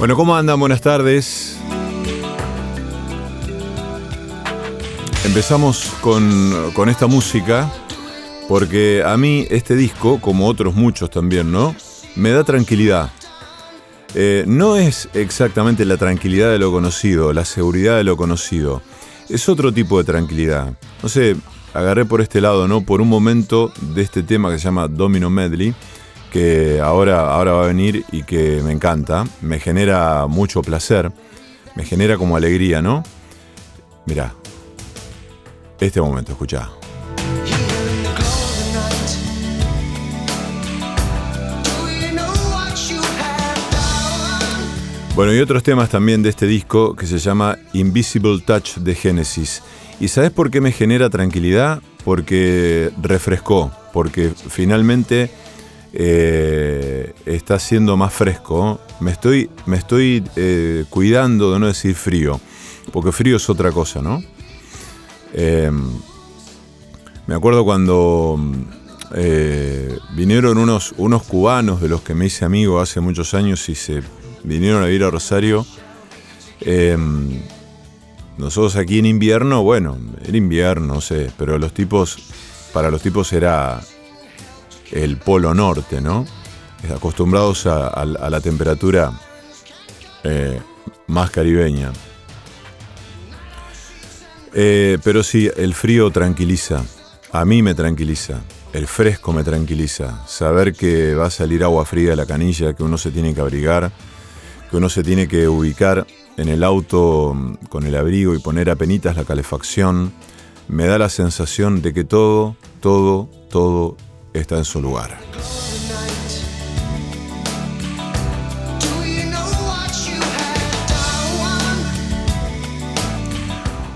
Bueno, ¿cómo andan? Buenas tardes. Empezamos con, con esta música porque a mí este disco, como otros muchos también, ¿no? Me da tranquilidad. Eh, no es exactamente la tranquilidad de lo conocido, la seguridad de lo conocido. Es otro tipo de tranquilidad. No sé, agarré por este lado, ¿no? Por un momento de este tema que se llama Domino Medley, que ahora, ahora va a venir y que me encanta. Me genera mucho placer. Me genera como alegría, ¿no? Mirá. Este momento, escuchá. Bueno, y otros temas también de este disco que se llama Invisible Touch de Genesis. ¿Y sabes por qué me genera tranquilidad? Porque refrescó, porque finalmente eh, está siendo más fresco. Me estoy, me estoy eh, cuidando de no decir frío, porque frío es otra cosa, ¿no? Eh, me acuerdo cuando eh, vinieron unos, unos cubanos de los que me hice amigo hace muchos años y se vinieron a vivir a Rosario. Eh, nosotros aquí en invierno, bueno, era invierno, no sé, pero los tipos, para los tipos era el polo norte, ¿no? Acostumbrados a, a- a la temperatura eh, más caribeña. Eh, pero sí, el frío tranquiliza. A mí me tranquiliza. El fresco me tranquiliza. Saber que va a salir agua fría de la canilla, que uno se tiene que abrigar, que uno se tiene que ubicar en el auto mm, con el abrigo y poner a penitas la calefacción, me da la sensación de que todo, todo, todo está en su lugar.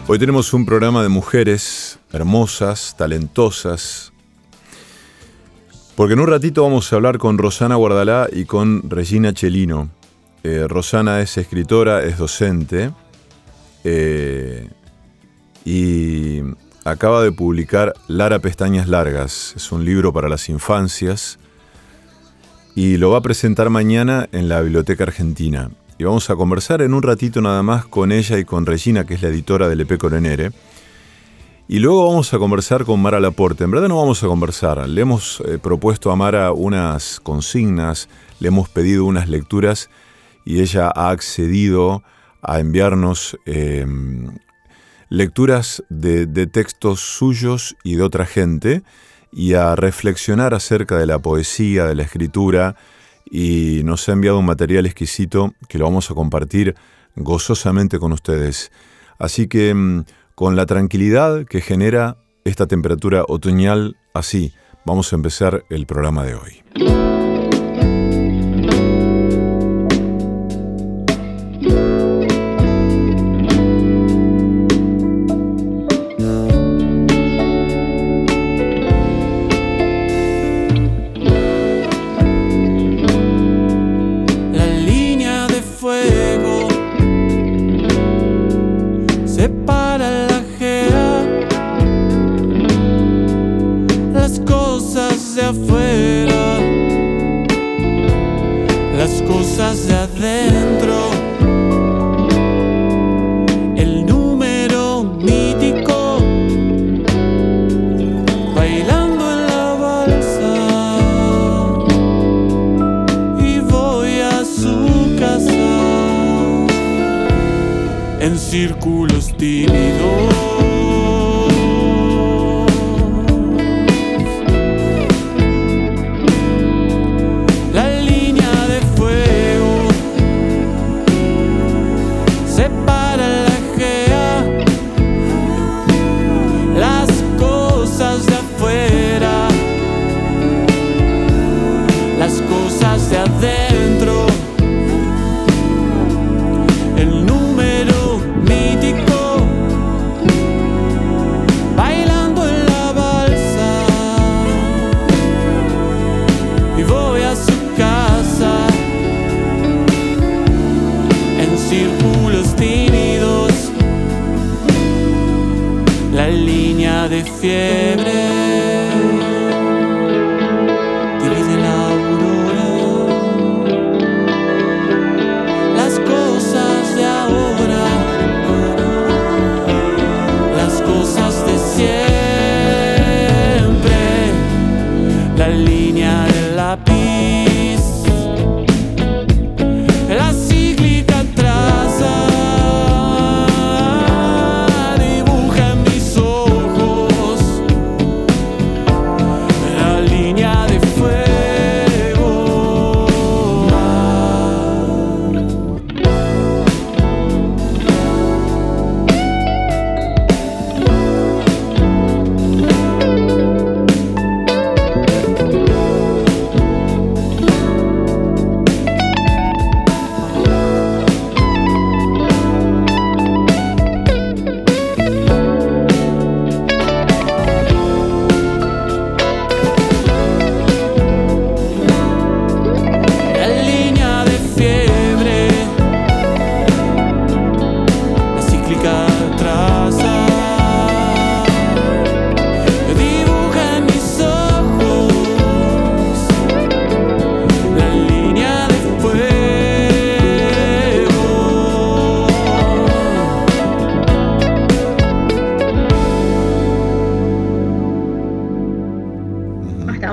Hoy tenemos un programa de mujeres hermosas, talentosas, porque en un ratito vamos a hablar con Rosana Guardalá y con Regina Chelino. Eh, Rosana es escritora, es docente eh, y acaba de publicar Lara Pestañas Largas. Es un libro para las infancias y lo va a presentar mañana en la Biblioteca Argentina. Y vamos a conversar en un ratito nada más con ella y con Regina, que es la editora del EP Coronere. Y luego vamos a conversar con Mara Laporte. En verdad no vamos a conversar. Le hemos eh, propuesto a Mara unas consignas, le hemos pedido unas lecturas y ella ha accedido a enviarnos eh, lecturas de, textos suyos y de otra gente y a reflexionar acerca de la poesía, de la escritura y nos ha enviado un material exquisito que lo vamos a compartir gozosamente con ustedes. Así que mm, con la tranquilidad que genera esta temperatura otoñal, así vamos a empezar el programa de hoy. Fiebre.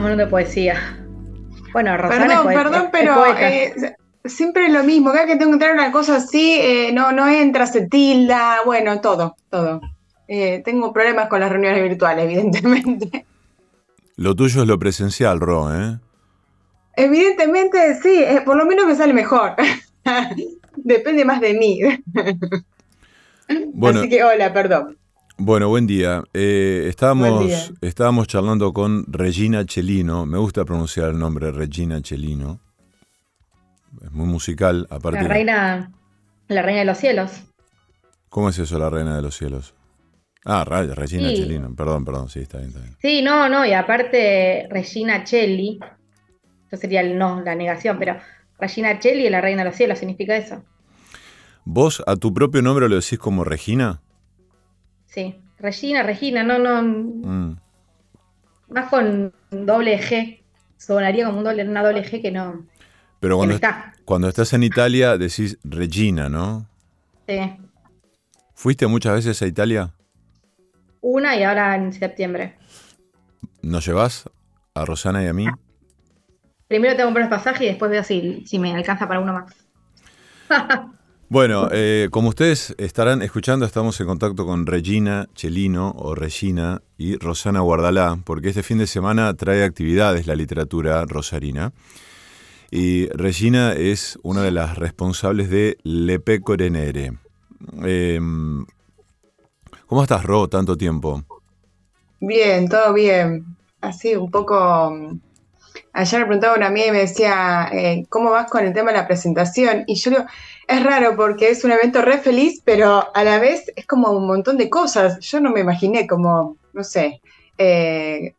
Hablando de poesía. Bueno, Rosana es Perdón, perdón, es pero eh, siempre lo mismo. Cada que tengo que entrar una cosa así, eh, no, no entra, se tilda, bueno, todo, todo. Eh, tengo problemas con las reuniones virtuales, evidentemente. Lo tuyo es lo presencial, Ro, ¿eh? Evidentemente, sí, eh, por lo menos me sale mejor. Depende más de mí. Bueno, Así que hola, perdón. Bueno buen día. Eh, estábamos, Buen día. estábamos charlando con Regina Chelino. Me gusta pronunciar el nombre Regina Chelino. Es muy musical, aparte. La reina, la reina de los cielos. ¿Cómo es eso, la reina de los cielos? Ah, Regina Sí. Chelino. Perdón, perdón, sí, está bien, está bien. Sí, no, no, y aparte Regina Celli, eso sería el no, la negación, pero Regina Celli es la reina de los cielos, significa eso. ¿Vos a tu propio nombre lo decís como Regina? Sí, Regina, Regina, no, no, Mm. más con doble G, sonaría como un doble, una doble G que no, Pero cuando, cuando estás en Italia decís Regina, ¿no? Sí. ¿Fuiste muchas veces a Italia? Una y ahora en septiembre. ¿Nos llevas a Rosana y a mí? Primero tengo que comprar los pasajes y después veo si, si me alcanza para uno más. Bueno, eh, como ustedes estarán escuchando, estamos en contacto con Regina Chelino o Regina y Rosana Guardalá, porque este fin de semana trae actividades la literatura rosarina. Y Regina es una de las responsables de Le Pecore Nere. Eh, ¿Cómo estás, Ro, tanto tiempo? Bien, todo bien. Así un poco. Ayer me preguntaba una amiga y me decía, eh, ¿cómo vas con el tema de la presentación? Y yo digo, es raro porque es un evento re feliz, pero a la vez es como un montón de cosas. Yo no me imaginé como, no sé, eh,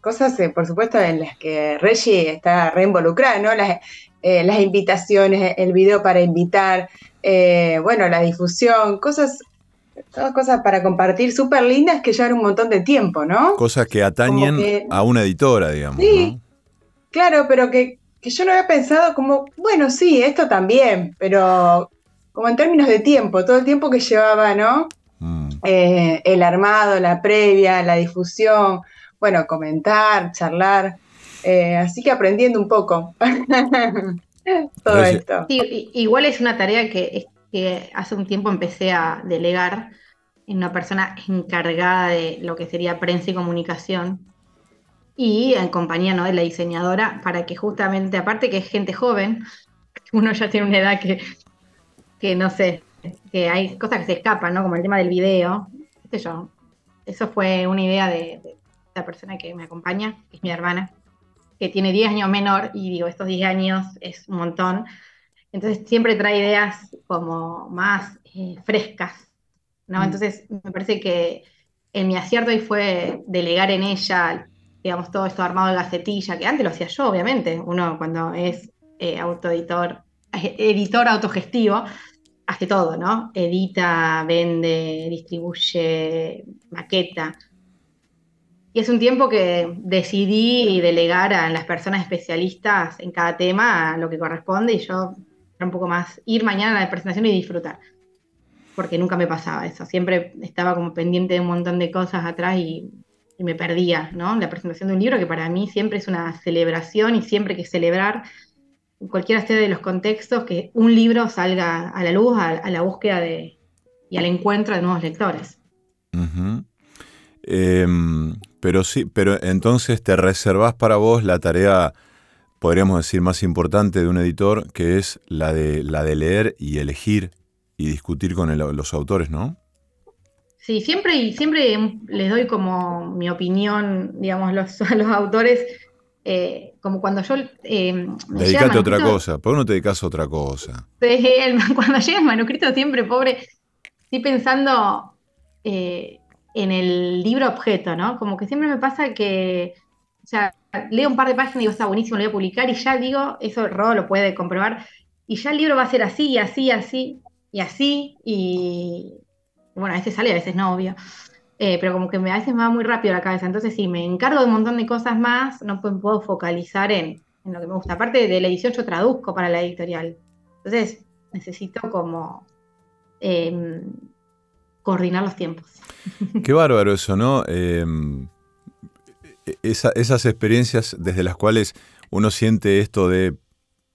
cosas, eh, por supuesto, en las que Reggie está re involucrada, ¿no? Las, eh, las invitaciones, el video para invitar, eh, bueno, la difusión, cosas, todas cosas para compartir súper lindas que llevan un montón de tiempo, ¿no? Cosas que atañen que- a una editora, digamos. Sí. ¿no? Claro, pero que, que yo no había pensado como, bueno, sí, esto también, pero como en términos de tiempo, todo el tiempo que llevaba, ¿no? Mm. Eh, el armado, la previa, la difusión, bueno, comentar, charlar, eh, así que aprendiendo un poco todo esto. Sí, igual es una tarea que, que hace un tiempo empecé a delegar en una persona encargada de lo que sería prensa y comunicación y en compañía ¿no? de la diseñadora para que justamente, aparte que es gente joven, uno ya tiene una edad que, que no sé, que hay cosas que se escapan, ¿no? Como el tema del video, qué sé yo. Eso fue una idea de, de la persona que me acompaña, que es mi hermana, que tiene 10 años menor y digo, estos 10 años es un montón. Entonces siempre trae ideas como más eh, frescas, ¿no? Mm. Entonces me parece que en mi acierto ahí fue delegar en ella, digamos, todo esto armado de gacetilla, que antes lo hacía yo, obviamente. Uno cuando es eh, autoeditor, eh, editor autogestivo, hace todo, ¿no? Edita, vende, distribuye, maqueta. Y es un tiempo que decidí delegar a las personas especialistas en cada tema a lo que corresponde y yo un poco más ir mañana a la presentación y disfrutar. Porque nunca me pasaba eso. Siempre estaba como pendiente de un montón de cosas atrás y, me perdía, ¿no? La presentación de un libro que para mí siempre es una celebración y siempre hay que celebrar, cualquiera sea de los contextos, que un libro salga a la luz, a, la búsqueda de, y al encuentro de nuevos lectores. Em, pero sí, pero entonces te reservas para vos la tarea, podríamos decir, más importante de un editor, que es la de, la de leer y elegir y discutir con los autores, ¿no? Sí, siempre, y siempre les doy como mi opinión, digamos, los, a los autores, eh, como cuando yo... Eh, Dedicate a otra cosa, ¿por qué no te dedicas a otra cosa? cuando llega el manuscrito siempre, pobre, estoy pensando eh, en el libro objeto, ¿no? Como que siempre me pasa que, o sea, leo un par de páginas y digo, está buenísimo, lo voy a publicar y ya digo, eso Ro lo puede comprobar, y ya el libro va a ser así, y así, así, y así, y bueno, a veces sale, a veces no, obvio. Eh, pero como que a veces me va muy rápido la cabeza. Entonces, sí, me encargo de un montón de cosas más, no puedo, focalizar en, lo que me gusta. Aparte de la edición, yo traduzco para la editorial. Entonces, necesito como em, coordinar los tiempos. Qué bárbaro eso, ¿no? Em, esas experiencias desde las cuales uno siente esto de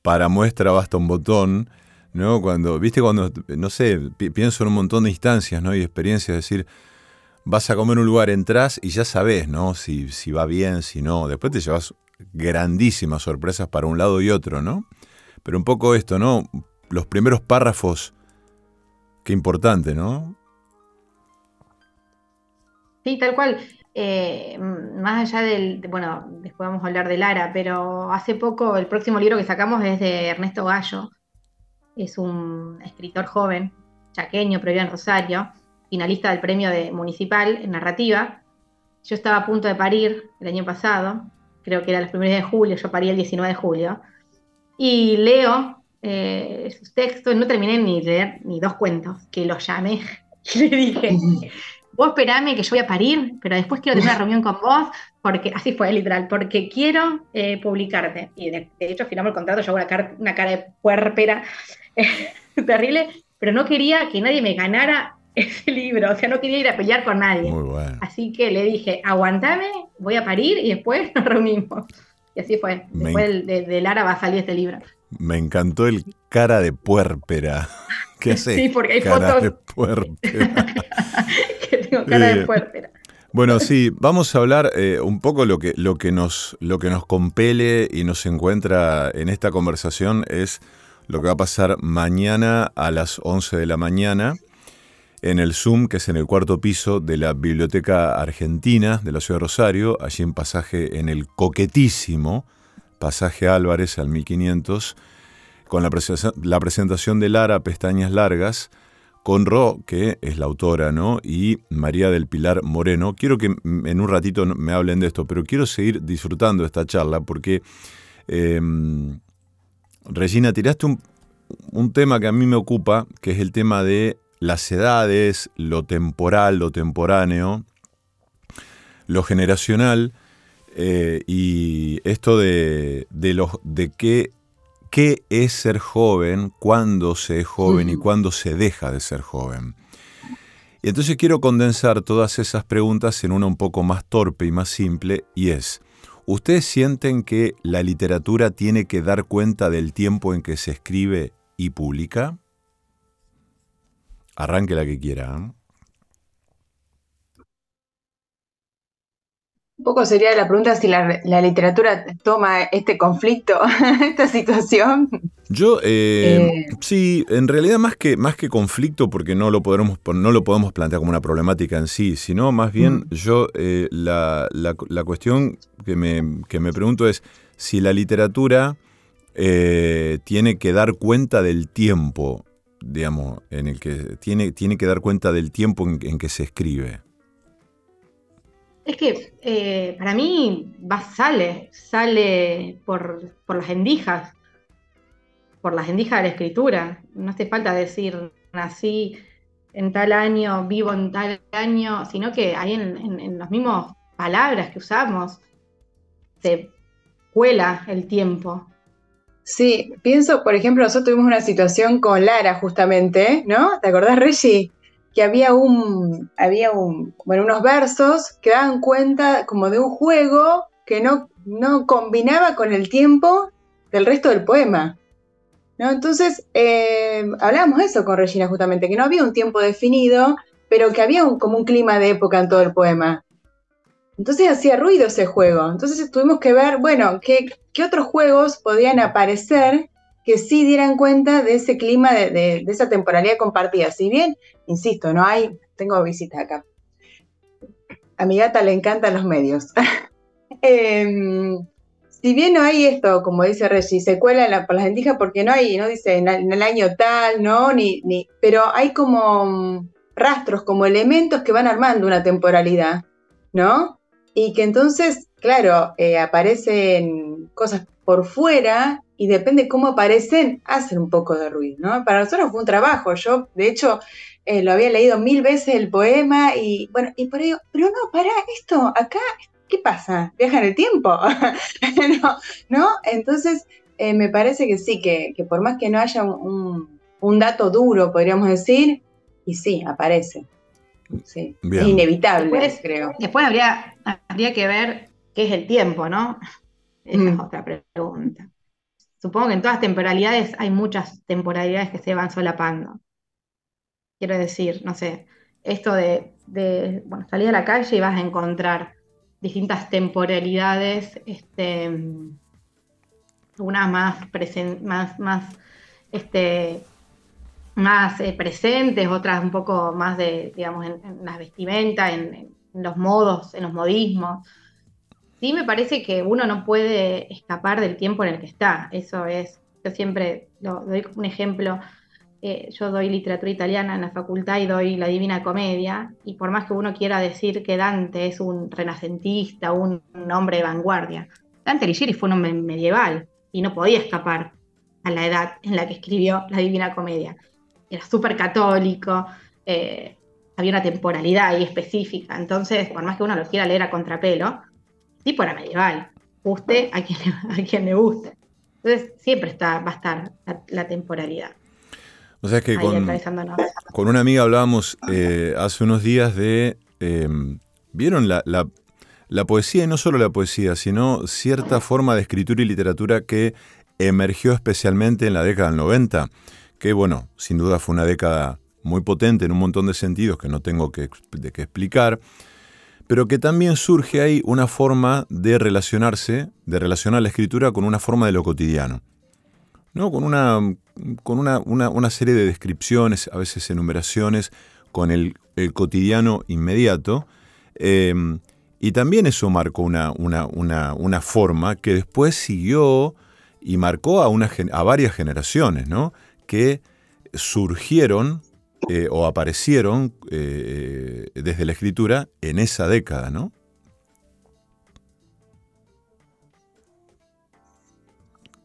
para muestra basta un botón ¿no? Cuando, viste, cuando, no sé, pienso en un montón de instancias, ¿no? Y experiencias, decir, vas a comer en un lugar, entras y ya sabes, ¿no? Si, si va bien, si no. Después te llevas grandísimas sorpresas para un lado y otro, ¿no? Pero un poco esto, ¿no? Los primeros párrafos, qué importante, ¿no? Sí, tal cual. Eh, más allá del, bueno, después vamos a hablar de Lara, pero hace poco el próximo libro que sacamos es de Ernesto Gallo, es un escritor joven, chaqueño, pero en Rosario, finalista del premio de municipal en narrativa. Yo estaba a punto de parir el año pasado, creo que era los primeros de julio, yo parí el 19 de julio, y leo eh, sus textos, no terminé ni leer ni dos cuentos, que los llamé y le dije, vos esperame que yo voy a parir, pero después quiero tener una reunión con vos, porque así fue literal, porque quiero eh, publicarte. Y de, hecho firmamos el contrato, yo hago una, una cara de puerpera terrible, pero no quería que nadie me ganara ese libro, o sea, no quería ir a pelear con nadie. Así que le dije, aguantame, voy a parir y después nos reunimos. Y así fue. Después de, Lara va a salir este libro. Me encantó el cara de puerpera. ¿Qué hace? Sí, porque hay cara fotos. De que tengo cara de puerpera. Bueno, sí, vamos a hablar eh, un poco lo que, lo, que nos, lo que nos compele y nos encuentra en esta conversación es lo que va a pasar mañana a las 11 de la mañana en el Zoom, que es en el cuarto piso de la Biblioteca Argentina de la Ciudad de Rosario, allí en pasaje, en el coquetísimo pasaje Álvarez al 1500, con la, presentación de Lara Pestañas Largas, con Ro, que es la autora, ¿no? Y María del Pilar Moreno. Quiero que en un ratito me hablen de esto, pero quiero seguir disfrutando esta charla porque em, Regina, tiraste un, tema que a mí me ocupa, que es el tema de las edades, lo temporal, lo temporáneo, lo generacional, eh, y esto de, de qué, qué, es ser joven, cuándo se es joven y cuándo se deja de ser joven. Y entonces quiero condensar todas esas preguntas en una un poco más torpe y más simple, y es, ¿Ustedes sienten que la literatura tiene que dar cuenta del tiempo en que se escribe y publica? Arranque la que quiera. ¿eh? Un poco sería la pregunta si la, literatura toma este conflicto, esta situación. Yo, eh, eh. sí, en realidad más que, más que conflicto, porque no lo, podremos, no lo podemos plantear como una problemática en sí, sino más bien mm. yo, eh, la, cuestión que me, que me, pregunto es si la literatura tiene que dar cuenta del tiempo, digamos, en el que tiene, tiene que dar cuenta del tiempo en que se escribe. Es que para mí va, sale, sale por, las endijas, por las endijas de la escritura. No hace falta decir nací en tal año, vivo en tal año, sino que hay en, los mismos palabras que usamos, se cuela el tiempo. Sí, pienso, por ejemplo, nosotros tuvimos una situación con Lara justamente, ¿no? ¿Te acordás, Reggie? Que había un, había un, bueno, unos versos que daban cuenta como de un juego que no, no combinaba con el tiempo del resto del poema. ¿No? Entonces, eh, hablábamos eso con Regina justamente, que no había un tiempo definido, pero que había como un clima de época en todo el poema. Entonces hacía ruido ese juego. Entonces tuvimos que ver, bueno, qué, otros juegos podían aparecer que sí dieran cuenta de ese clima, de, esa temporalidad compartida. Si bien, insisto, no hay, tengo visita acá. A mi gata le encantan los medios. Em, si bien no hay esto, como dice Reggie, se cuela por las porque no hay, no dice en, el año tal, ¿no? Ni, ni, pero hay como mm, rastros, como elementos que van armando una temporalidad, ¿no? Y que entonces, claro, eh, aparecen cosas por fuera y depende cómo aparecen, hacen un poco de ruido, ¿no? Para nosotros fue un trabajo. Yo, de hecho, eh, lo había leído mil veces el poema y bueno, y por ello, pero no, para esto, acá, ¿qué pasa? ¿Viaja en el tiempo? no, ¿no? Entonces, eh, me parece que sí, que, por más que no haya un, un dato duro, podríamos decir, y sí, aparece. Sí, es inevitable, creo. Después habría, habría que ver qué es el tiempo, ¿no? Esa es mm. otra pregunta. Supongo que en todas temporalidades hay muchas temporalidades que se van solapando. Quiero decir, no sé, esto de, bueno, salir a la calle y vas a encontrar distintas temporalidades, este, unas más, más, más este, más eh, presentes, otras un poco más de, digamos, en, las vestimentas, en, los modos, en los modismos. Sí me parece que uno no puede escapar del tiempo en el que está. Eso es, yo siempre doy un ejemplo. Eh, yo doy literatura italiana en la facultad y doy la Divina Comedia, y por más que uno quiera decir que Dante es un renacentista, un, hombre de vanguardia, Dante Alighieri fue un hombre medieval y no podía escapar a la edad en la que escribió la Divina Comedia era súper católico, eh, había una temporalidad ahí específica, entonces, por más que uno lo quiera leer a contrapelo, tipo era medieval, guste a quien, a quien le guste. Entonces, siempre está, va a estar la, temporalidad. O sea que con, con, una amiga hablábamos eh, hace unos días de, em, ¿vieron la, la, la, poesía? Y no solo la poesía, sino cierta forma de escritura y literatura que emergió especialmente en la década del 90 que bueno, sin duda fue una década muy potente en un montón de sentidos que no tengo que, explicar, pero que también surge ahí una forma de relacionarse, de relacionar la escritura con una forma de lo cotidiano. ¿No? Con, una, con una, serie de descripciones, a veces enumeraciones, con el, cotidiano inmediato. Em, y también eso marcó una, una, forma que después siguió y marcó a, una, a varias generaciones, ¿no? que surgieron eh, o aparecieron eh, desde la escritura en esa década, ¿no?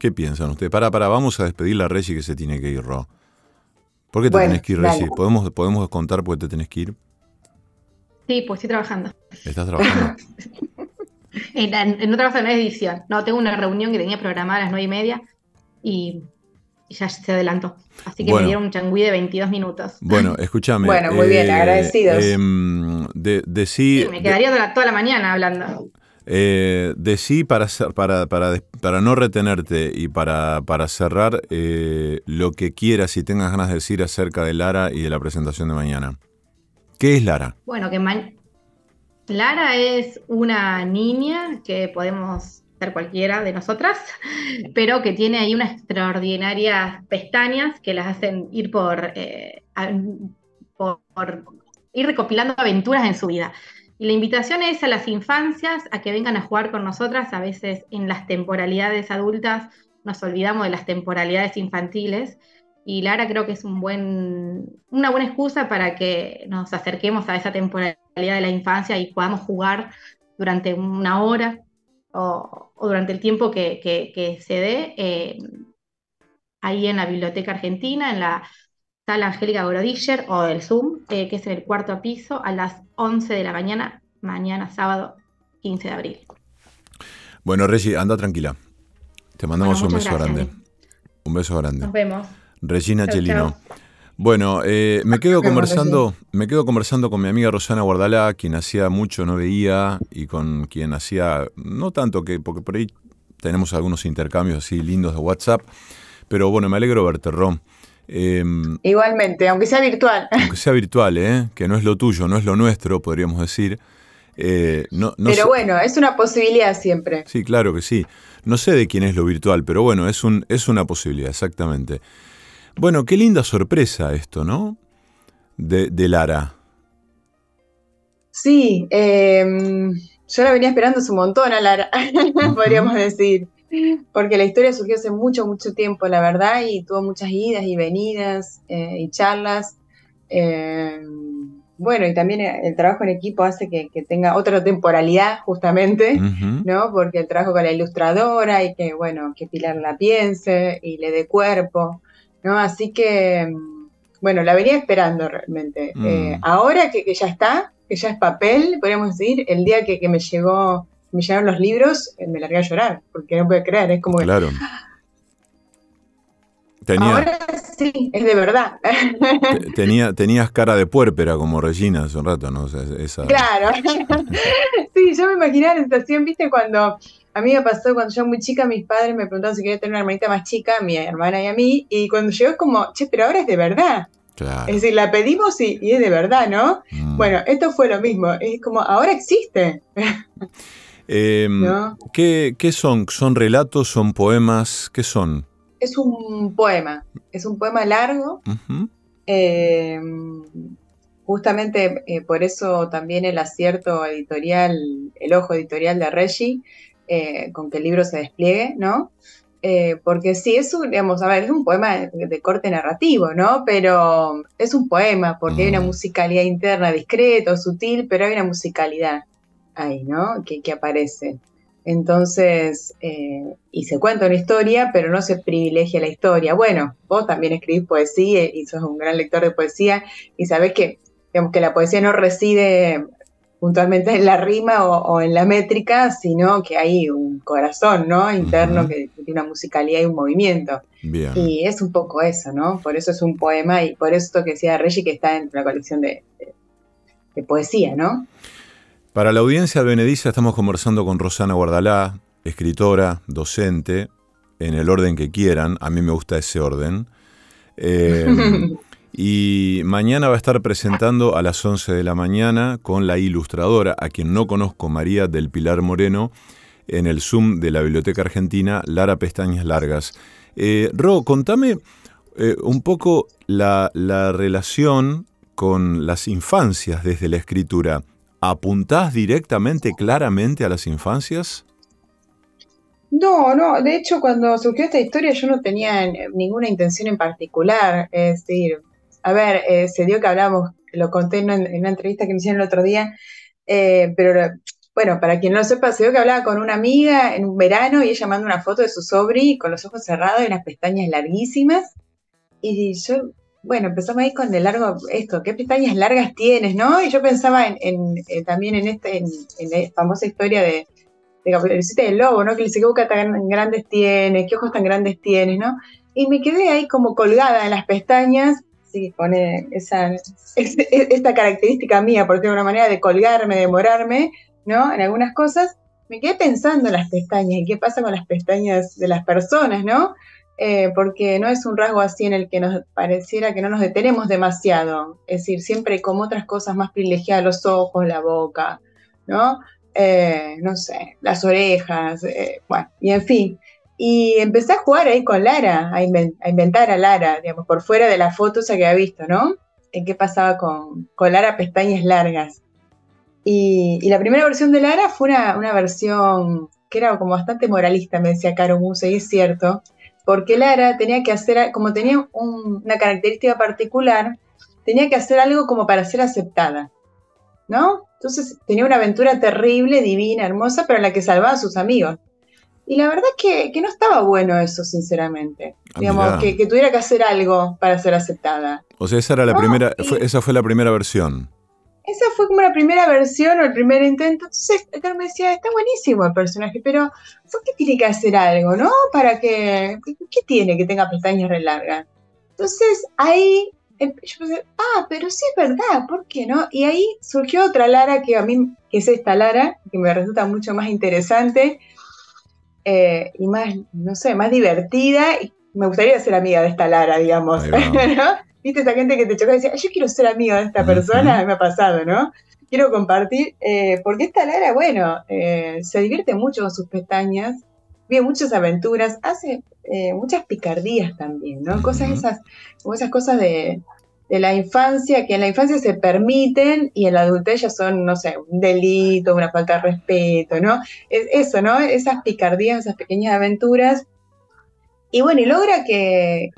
¿Qué piensan ustedes? Para, para, vamos a despedir la Regi que se tiene que ir, Ro. ¿Por qué te tenés que ir, Regi? ¿Podemos, ¿Podemos contar por qué te tenés que ir? Sí, pues estoy trabajando. ¿Estás trabajando? no trabajo en edición. No, tengo una reunión que tenía programada a las nueve y media y ya se adelantó. Así que me dieron un changüí de 22 minutos. Bueno, escúchame. bueno, muy bien, eh, agradecidos. Em, de, sí, me quedaría toda, la mañana hablando. Eh, de sí, para, para, para, para no retenerte y para, para cerrar, eh, lo que quieras y tengas ganas de decir acerca de Lara y de la presentación de mañana. ¿Qué es Lara? Bueno, que Lara es una niña que podemos cualquiera de nosotras, pero que tiene ahí unas extraordinarias pestañas que las hacen ir eh, por, por, ir recopilando aventuras en su vida. Y la invitación es a las infancias a que vengan a jugar con nosotras. A veces en las temporalidades adultas nos olvidamos de las temporalidades infantiles. Y Lara creo que es un buen, una buena excusa para que nos acerquemos a esa temporalidad de la infancia y podamos jugar durante una hora o, durante el tiempo que, se dé eh, ahí en la Biblioteca Argentina, en la sala Angélica Brodiller o el Zoom, eh, que es en el cuarto piso, a las 11 de la mañana, mañana sábado 15 de abril. Bueno, Regi, anda tranquila. Te mandamos Bueno, un beso gracias, grande. Un beso grande. Nos vemos. Regina Chau, Chelino. chau. Bueno, eh, me quedo conversando, me quedo conversando con mi amiga Rosana Guardalá, quien hacía mucho no veía y con quien hacía no tanto que porque por ahí tenemos algunos intercambios así lindos de WhatsApp, pero bueno, me alegro verte, Rom. Eh, Igualmente, aunque sea virtual. aunque sea virtual, ¿eh? que no es lo tuyo, no es lo nuestro, podríamos decir. Eh, no, no Pero sé- bueno, es una posibilidad siempre. Sí, claro que sí. No sé de quién es lo virtual, pero bueno, es, un, es una posibilidad, exactamente. Bueno, qué linda sorpresa esto, ¿no? De, de Lara. Sí, eh, yo la venía esperando hace un montón a Lara, podríamos decir. Porque la historia surgió hace mucho, mucho tiempo, la verdad, y tuvo muchas idas y venidas eh, y charlas. Eh, bueno, y también el trabajo en equipo hace que, que tenga otra temporalidad, justamente. ¿no? Porque el trabajo con la ilustradora y que, bueno, que Pilar la piense y le dé cuerpo, ¿no? Así que, mm, bueno, la venía esperando realmente. Mm. Eh, ahora que, que ya está, que ya es papel, podríamos decir, el día que, que me llegó, me llegaron los libros, eh, me largué a llorar, porque no puedo creer, es como Claro. Tenía, ahora sí, es de verdad. te- tenía, tenías cara de puérpera como Regina hace un rato, ¿no? O sea, esa, Claro. sí, yo me imaginaba la sensación, viste, cuando a mí me pasó cuando yo era muy chica, mis padres me preguntaban si quería tener una hermanita más chica, mi hermana y a mí, y cuando llegó es como, che, pero ahora es de verdad. Claro. Es decir, la pedimos y, y es de verdad, ¿no? Mm. Bueno, esto fue lo mismo, es como, ahora existe, Eh, ¿no? ¿qué, qué son? ¿Son relatos? ¿Son poemas? ¿Qué son? Es un poema, es un poema largo. Eh, justamente eh, por eso también el acierto editorial, el ojo editorial de Reggie, eh, con que el libro se despliegue, ¿no? Eh, porque sí, es un, digamos, a ver, es un poema de, de corte narrativo, ¿no? Pero es un poema, porque hay una Mm. musicalidad interna discreto, sutil, pero hay una musicalidad ahí, ¿no? Que, que aparece. Entonces, eh, y se cuenta una historia, pero no se privilegia la historia. Bueno, vos también escribís poesía y sos un gran lector de poesía y sabés que, digamos, que la poesía no reside puntualmente en la rima o, o en la métrica, sino que hay un corazón, ¿no? Interno que, que tiene una musicalidad y un movimiento. Bien. Y es un poco eso, ¿no? Por eso es un poema y por eso que decía Reggie que está en la colección de, de- de poesía, ¿no? Para la audiencia advenediza estamos conversando con Rosana Guardalá, escritora, docente, en el orden que quieran. A mí me gusta ese orden. Eh, y mañana va a estar presentando a las 11 de la mañana con la ilustradora, a quien no conozco, María del Pilar Moreno, en el Zoom de la Biblioteca Argentina, Lara Pestañas Largas. Eh, Ro, contame eh, un poco la, la relación con las infancias desde la escritura. ¿Apuntás directamente, claramente a las infancias? No, no, de hecho cuando surgió esta historia yo no tenía eh, ninguna intención en particular, es decir, a ver, eh, se dio que hablamos, lo conté en una, en una entrevista que me hicieron el otro día, eh, pero bueno, para quien no lo sepa, se dio que hablaba con una amiga en un verano y ella manda una foto de su sobri con los ojos cerrados y unas pestañas larguísimas y yo, bueno, empezamos ahí con de largo esto, ¿qué pestañas largas tienes, no? Y yo pensaba en, en, eh, también en, este, en, en la famosa historia de de del Lobo, ¿no? Que dice, ¿qué boca tan grandes tienes? ¿Qué ojos tan grandes tienes? ¿no? Y me quedé ahí como colgada en las pestañas, sí, pone esa, es- es- esta característica mía, por de una manera, de colgarme, de demorarme, ¿no? En algunas cosas, me quedé pensando en las pestañas y qué pasa con las pestañas de las personas, ¿no? Eh, porque no es un rasgo así en el que nos pareciera que no nos detenemos demasiado, es decir, siempre como otras cosas más privilegiadas, los ojos, la boca, ¿no? eh, no sé, las orejas, eh, bueno, y en fin. Y empecé a jugar ahí con Lara, a, inven- a inventar a Lara, digamos, por fuera de la foto esa que había visto, ¿no? En qué pasaba con, con Lara pestañas largas. Y, y la primera versión de Lara fue una, una versión que era como bastante moralista, me decía Caro Muse, y es cierto, porque Lara tenía que hacer, como tenía un- una característica particular, tenía que hacer algo como para ser aceptada, ¿no? Entonces tenía una aventura terrible, divina, hermosa, pero en la que salvaba a sus amigos. Y la verdad que, que no estaba bueno eso, sinceramente. Ah, Digamos, que, que tuviera que hacer algo para ser aceptada. O sea, esa era la No, primera, y- fue- esa fue la primera versión. Esa fue como la primera versión o el primer intento. Entonces, Edgar me decía, está buenísimo el personaje, pero ¿por qué tiene que hacer algo, no? Para que, ¿qué tiene que tenga pestañas re largas? Entonces, ahí em, yo pensé, ah, pero sí es verdad, ¿por qué no? Y ahí surgió otra Lara que a mí, que es esta Lara, que me resulta mucho más interesante eh, y más, no sé, más divertida. Y me gustaría ser amiga de esta Lara, digamos. ¿Viste esa gente que te choca y decía, yo quiero ser amiga de esta persona? Me ha pasado, ¿no? Quiero compartir, eh, porque esta Lara, bueno, eh, se divierte mucho con sus pestañas, vive muchas aventuras, hace muchas picardías también, ¿no? Cosas esas, como esas cosas de, de la infancia, que en la infancia se permiten y en la adultez ya son, no sé, un delito, una falta de respeto, ¿no? Es eso, ¿no? Esas picardías, esas pequeñas aventuras. Y bueno, y logra que,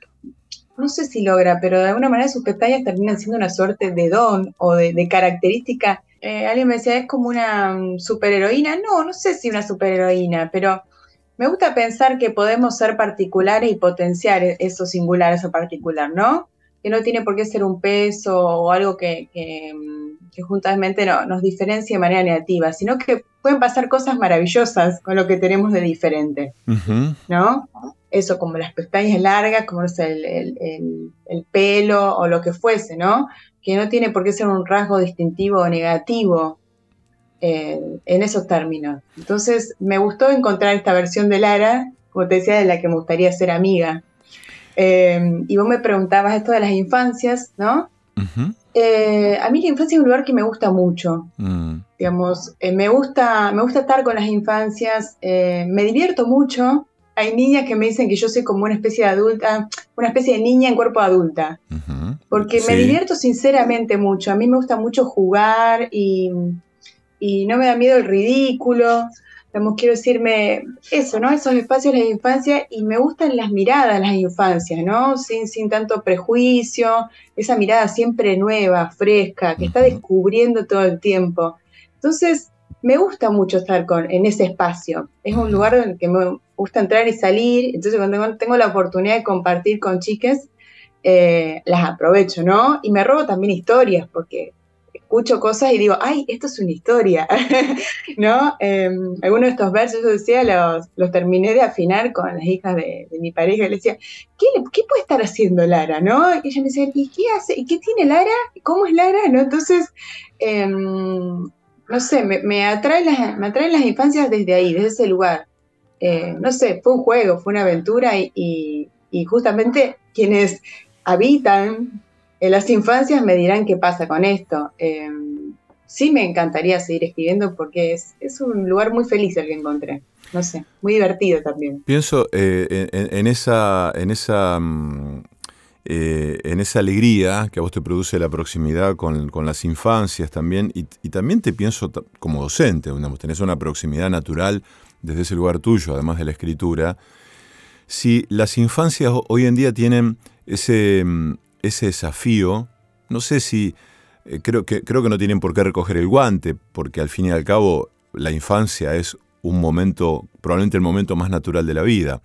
no sé si logra, pero de alguna manera sus pestañas terminan siendo una suerte de don o de, característica. Eh, alguien me decía, ¿es como una mm, superheroína? No, no sé si una superheroína, pero me gusta pensar que podemos ser particulares y potenciar e-, eso singular, eso particular, ¿no? que no tiene por qué ser un peso o algo que, que, juntamente no, nos diferencie de manera negativa, sino que pueden pasar cosas maravillosas con lo que tenemos de diferente, ¿no? Eso como las pestañas largas, como el, pelo o lo que fuese, ¿no? Que no tiene por qué ser un rasgo distintivo o negativo eh, en esos términos. Entonces, me gustó encontrar esta versión de Lara, como te decía, de la que me gustaría ser amiga. Eh, y vos me preguntabas esto de las infancias, ¿no? Eh, a mí la infancia es un lugar que me gusta mucho. Mm. Digamos, eh, me, gusta, me gusta estar con las infancias, me divierto mucho. Hay niñas que me dicen que yo soy como una especie de adulta, una especie de niña en cuerpo adulta. Porque me divierto sinceramente mucho. A mí me gusta mucho jugar y, y no me da miedo el ridículo quiero decirme eso, ¿no? Esos espacios de la infancia y me gustan las miradas de las infancias, ¿no? Sin, sin tanto prejuicio, esa mirada siempre nueva, fresca, que está descubriendo todo el tiempo. Entonces, me gusta mucho estar con, en ese espacio. Es un lugar en el que me gusta entrar y salir. Entonces, cuando tengo la oportunidad de compartir con chiques, eh, las aprovecho, ¿no? Y me robo también historias, porque escucho cosas y digo, ay, esto es una historia, ¿no? Em, algunos de estos versos, yo decía, los, los, terminé de afinar con las hijas de, mi pareja, y le decía, ¿qué, ¿qué, puede estar haciendo Lara, no? Y ella me decía, ¿y qué hace? ¿Y qué tiene Lara? ¿Cómo es Lara? ¿No? Entonces, em, no sé, me, me, atraen las, me atraen las infancias desde ahí, desde ese lugar. Eh, no sé, fue un juego, fue una aventura y, y, justamente quienes habitan en las infancias me dirán qué pasa con esto. Em, sí me encantaría seguir escribiendo porque es, un lugar muy feliz el que encontré. No sé, muy divertido también. Pienso eh, en, esa, en esa mm, eh, en esa alegría que a vos te produce la proximidad con, las infancias también, y, también te pienso como docente, digamos, tenés una proximidad natural desde ese lugar tuyo, además de la escritura. Si las infancias hoy en día tienen ese, mm, ese desafío, no sé si, eh, creo, que, creo que no tienen por qué recoger el guante, porque al fin y al cabo la infancia es un momento, probablemente el momento más natural de la vida,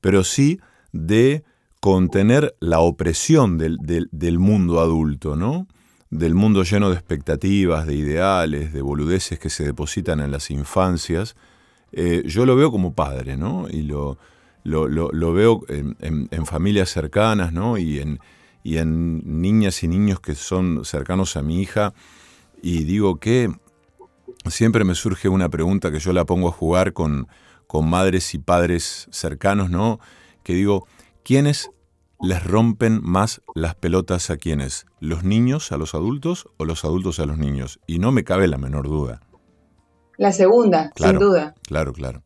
pero sí de contener la opresión del, del, mundo adulto, ¿no? Del mundo lleno de expectativas, de ideales, de boludeces que se depositan en las infancias. Eh, yo lo veo como padre, ¿no? Y lo, lo, veo en, en, familias cercanas, ¿no? Y en, y en niñas y niños que son cercanos a mi hija. Y digo que siempre me surge una pregunta que yo la pongo a jugar con, con madres y padres cercanos, ¿no? Que digo, ¿quiénes les rompen más las pelotas a quiénes? ¿Los niños a los adultos o los adultos a los niños? Y no me cabe la menor duda. La segunda, sin duda. Claro, claro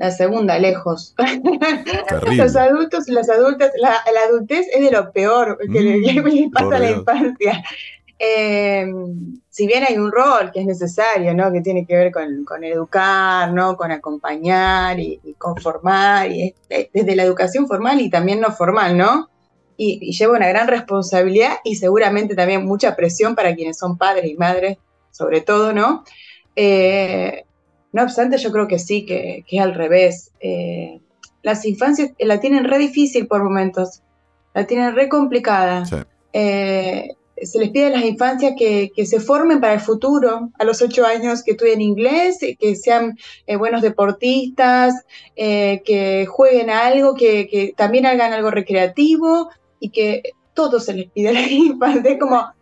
la segunda, lejos. Los adultos y las adultas, la, adultez es de lo peor que le, mm, pasa a la infancia. Eh, si bien hay un rol que es necesario, ¿no? que tiene que ver con, educar, ¿no? con acompañar y, conformar, y desde la educación formal y también no formal, ¿no? Y, lleva una gran responsabilidad y seguramente también mucha presión para quienes son padres y madres, sobre todo, ¿no? Eh, no obstante, yo creo que sí, que, es al revés. Eh, las infancias la tienen re difícil por momentos, la tienen re complicada. Eh, se les pide a las infancias que, se formen para el futuro, a los ocho años que estudien inglés, que sean eh, buenos deportistas, eh, que jueguen algo, que, también hagan algo recreativo y que todo se les pide a las infancias. Como,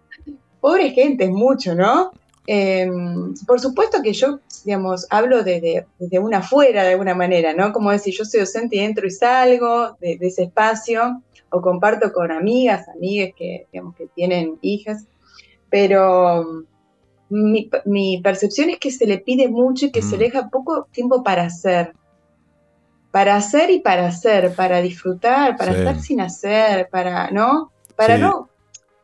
pobre gente, es mucho, ¿no? Eh, por supuesto que yo, digamos, hablo desde, una afuera de alguna manera, ¿no? Como decir, yo soy docente y entro y salgo de ese espacio, o comparto con amigas, amigas que, digamos, que tienen hijas, pero mi, mi, percepción es que se le pide mucho y que mm. se le deja poco tiempo para hacer. Para hacer y para hacer, para disfrutar, para sí. estar sin hacer, para, ¿no? Para sí. no.